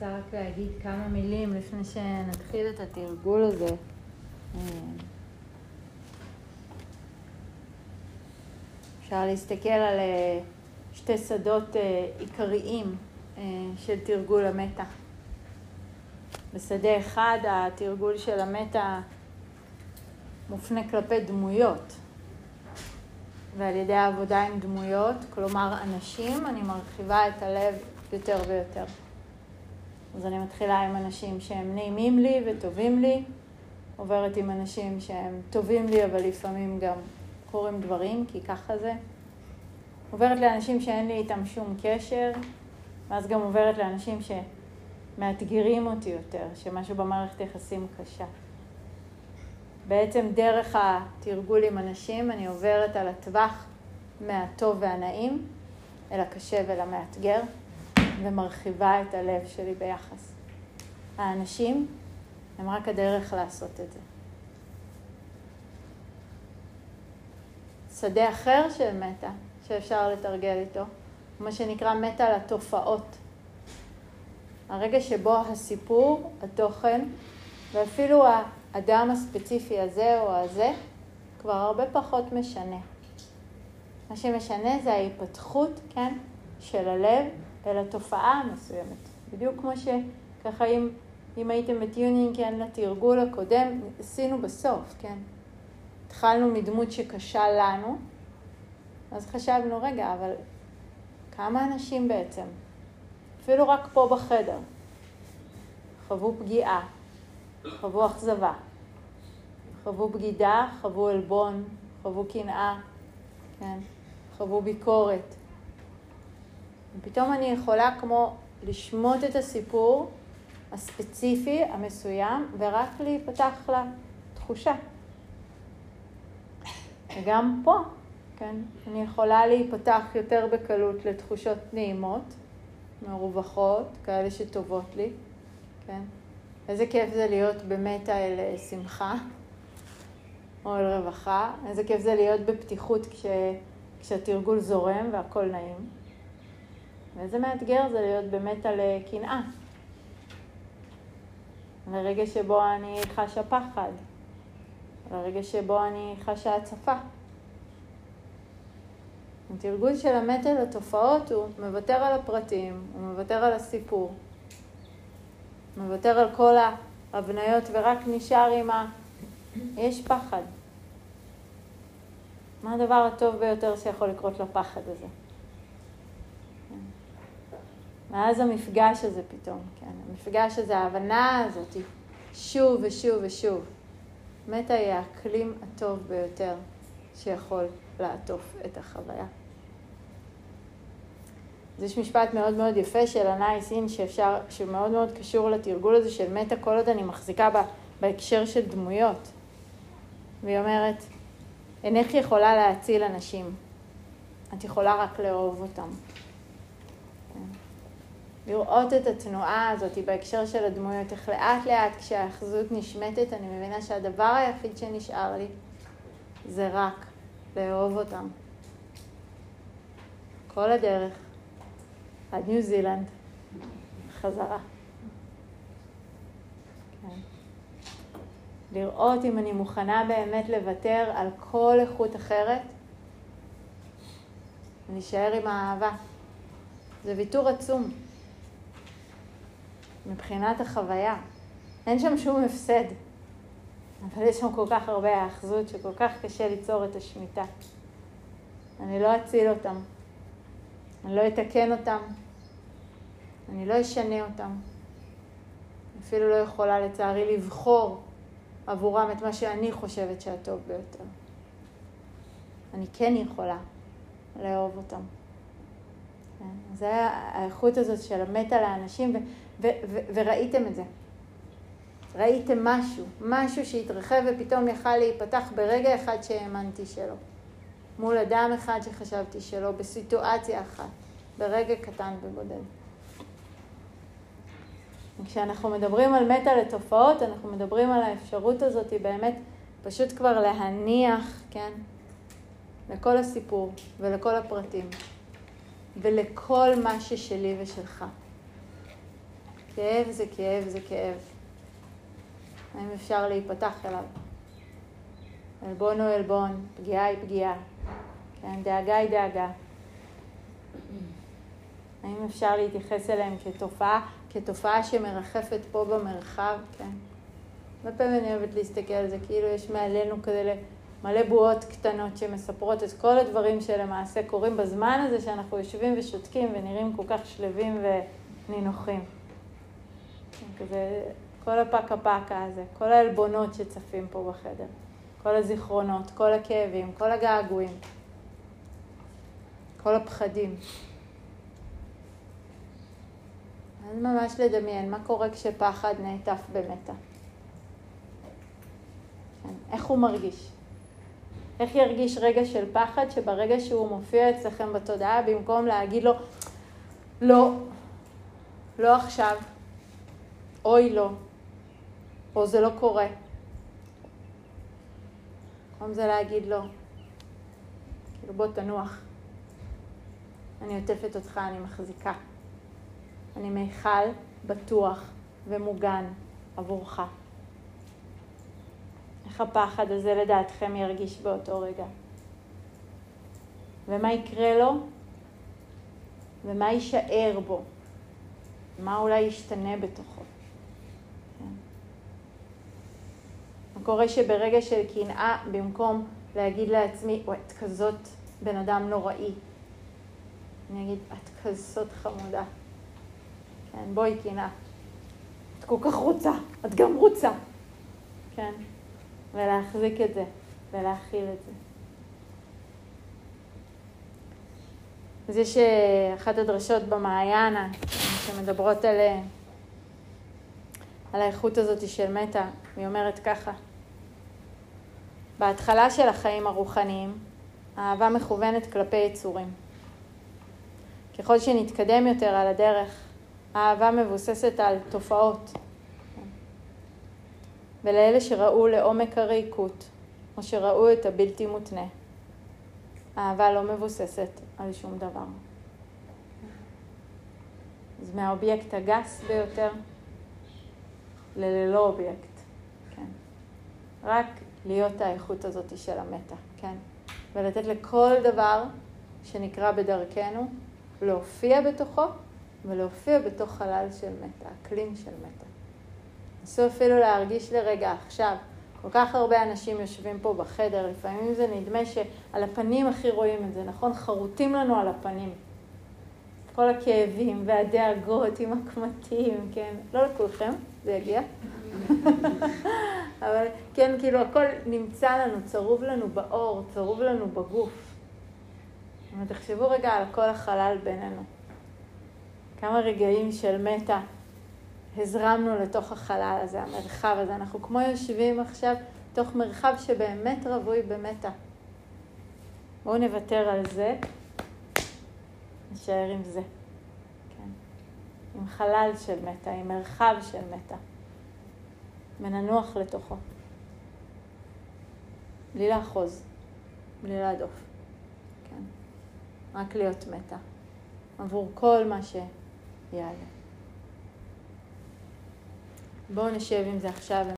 רוצה רק להגיד כמה מילים לפני שנתחיל את התרגול הזה. אפשר להסתכל על אה, שתי שדות אה, עיקריים אה, של תרגול המטה. בשדה אחד התרגול של המטה מופנה כלפי דמויות, ועל ידי העבודה עם דמויות, כלומר אנשים, אני מרחיבה את הלב יותר ויותר. אז אני מתחילה עם אנשים שהם נעימים לי וטובים לי, עוברת עם אנשים שהם טובים לי, אבל לפעמים גם קורים דברים, כי ככה זה. עוברת לאנשים שאין לי איתם שום קשר, ואז גם עוברת לאנשים שמאתגרים אותי יותר, שמשהו במערכת יחסים קשה. בעצם דרך התרגול עם אנשים אני עוברת על הטווח מהטוב והנעים אל הקשה ולמאתגר, ומרחיבה את הלב שלי ביחס. האנשים הם רק הדרך לעשות את זה. שדה אחר של מטה, שאפשר לתרגל איתו, מה שנקרא מטה לתופעות. הרגע שבו הסיפור, התוכן, ואפילו האדם הספציפי הזה או הזה, כבר הרבה פחות משנה. מה שמשנה זה ההיפתחות, כן, של הלב אל התופעה המסוימת. בדיוק כמו שככה אם, אם הייתם בטיונינג, כן, לתרגול הקודם, עשינו בסוף, כן. התחלנו מדמות שקשה לנו, אז חשבנו, רגע, אבל כמה אנשים בעצם, אפילו רק פה בחדר, חוו פגיעה, חוו אכזבה, חוו בגידה, חוו עלבון, חוו קנאה, כן, חוו ביקורת. ופתאום אני יכולה כמו לשמוט את הסיפור הספציפי, המסוים, ורק להיפתח לתחושה. וגם פה כן? אני יכולה להיפתח יותר בקלות לתחושות נעימות, מרווחות, כאלה שטובות לי, כן? איזה כיף זה להיות במטה אל שמחה או אל רווחה, איזה כיף זה להיות בפתיחות כש, כשהתרגול זורם והכל נעים, ואיזה מאתגר זה להיות במטה לקנאה, לרגע שבו אני חשה פחד, לרגע שבו אני חשה הצפה. התרגול של המטה לתופעות הוא מוותר על הפרטים, הוא מוותר על הסיפור, מוותר על כל ההבניות ורק נשאר עם ה... יש פחד. מה הדבר הטוב ביותר שיכול לקרות לפחד הזה? ואז המפגש הזה פתאום, כן, המפגש הזה, ההבנה הזאת, שוב ושוב ושוב. מטה היא האקלים הטוב ביותר שיכול לעטוף את החוויה. אז יש משפט מאוד מאוד יפה של אנאי שאפשר, שמאוד מאוד קשור לתרגול הזה של מטה כל עוד אני מחזיקה בה בהקשר של דמויות. והיא אומרת, אינך יכולה להציל אנשים, את יכולה רק לאהוב אותם. לראות את התנועה הזאת בהקשר של הדמויות, איך לאט לאט כשהאחזות נשמטת, אני מבינה שהדבר היחיד שנשאר לי זה רק לאהוב אותם. כל הדרך. עד ניו זילנד, חזרה. כן. לראות אם אני מוכנה באמת לוותר על כל איכות אחרת ולהישאר עם האהבה. זה ויתור עצום מבחינת החוויה. אין שם שום הפסד, אבל יש שם כל כך הרבה האחזות שכל כך קשה ליצור את השמיטה. אני לא אציל אותם. אני לא אתקן אותם, אני לא אשנה אותם. אפילו לא יכולה לצערי לבחור עבורם את מה שאני חושבת שהטוב ביותר. אני כן יכולה לאהוב אותם. כן? זה האיכות הזאת של המתה לאנשים, ו- ו- וראיתם את זה. ראיתם משהו, משהו שהתרחב ופתאום יכל להיפתח ברגע אחד שהאמנתי שלא. מול אדם אחד שחשבתי שלא, בסיטואציה אחת, ברגע קטן ובודד. כשאנחנו מדברים על מטה לתופעות, אנחנו מדברים על האפשרות הזאת באמת פשוט כבר להניח, כן, לכל הסיפור ולכל הפרטים ולכל מה ששלי ושלך. כאב זה כאב זה כאב. האם אפשר להיפתח אליו? עלבון הוא עלבון, פגיעה היא פגיעה, כן, דאגה היא דאגה. האם אפשר להתייחס אליהם כתופעה, כתופעה שמרחפת פה במרחב, כן? הרבה פעמים אני אוהבת להסתכל על זה, כאילו יש מעלינו כאלה מלא בועות קטנות שמספרות את כל הדברים שלמעשה קורים בזמן הזה שאנחנו יושבים ושותקים ונראים כל כך שלווים ונינוחים. כזה, כל הפקה פקה הזה, כל העלבונות שצפים פה בחדר, כל הזיכרונות, כל הכאבים, כל הגעגועים, כל הפחדים. אז ממש לדמיין מה קורה כשפחד נעטף במטה. כן, איך הוא מרגיש? איך ירגיש רגע של פחד שברגע שהוא מופיע אצלכם בתודעה, במקום להגיד לו, לא, לא עכשיו, אוי לא, או זה לא קורה. במקום זה להגיד לו, כאילו בוא תנוח, אני עוטפת אותך, אני מחזיקה. אני מיכל בטוח ומוגן עבורך. איך הפחד הזה לדעתכם ירגיש באותו רגע? ומה יקרה לו? ומה יישאר בו? מה אולי ישתנה בתוכו? כן. מה קורה שברגע של קנאה, במקום להגיד לעצמי, וואי, את כזאת בן אדם נוראי, אני אגיד, את כזאת חמודה. כן, בואי קנאה. את כל כך רוצה, את גם רוצה. כן, ולהחזיק את זה, ולהכיל את זה. אז יש אה, אחת הדרשות במעיין שמדברות על, אה, על האיכות הזאת של מטה, היא אומרת ככה: בהתחלה של החיים הרוחניים, האהבה מכוונת כלפי יצורים. ככל שנתקדם יותר על הדרך, האהבה מבוססת על תופעות. ולאלה שראו לעומק הריקות, או שראו את הבלתי מותנה, אהבה לא מבוססת על שום דבר. אז מהאובייקט הגס ביותר לללא אובייקט, כן. רק להיות האיכות הזאת של המטה, כן. ולתת לכל דבר שנקרא בדרכנו להופיע בתוכו ולהופיע בתוך חלל של מטה, אקלים של מטה. נסו אפילו להרגיש לרגע עכשיו. כל כך הרבה אנשים יושבים פה בחדר, לפעמים זה נדמה שעל הפנים הכי רואים את זה, נכון? חרוטים לנו על הפנים. כל הכאבים והדאגות עם הקמטים, כן? לא לכולכם, זה יגיע. אבל כן, כאילו הכל נמצא לנו, צרוב לנו בעור, צרוב לנו בגוף. תחשבו רגע על כל החלל בינינו. כמה רגעים של מטה הזרמנו לתוך החלל הזה, המרחב הזה. אנחנו כמו יושבים עכשיו בתוך מרחב שבאמת רווי במטה. בואו נוותר על זה, נשאר עם זה. כן. עם חלל של מטה, עם מרחב של מטה. וננוח לתוכו. בלי לאחוז, בלי להדוף. כן. רק להיות מטה. עבור כל מה ש... יאללה. בואו נשב עם זה עכשיו.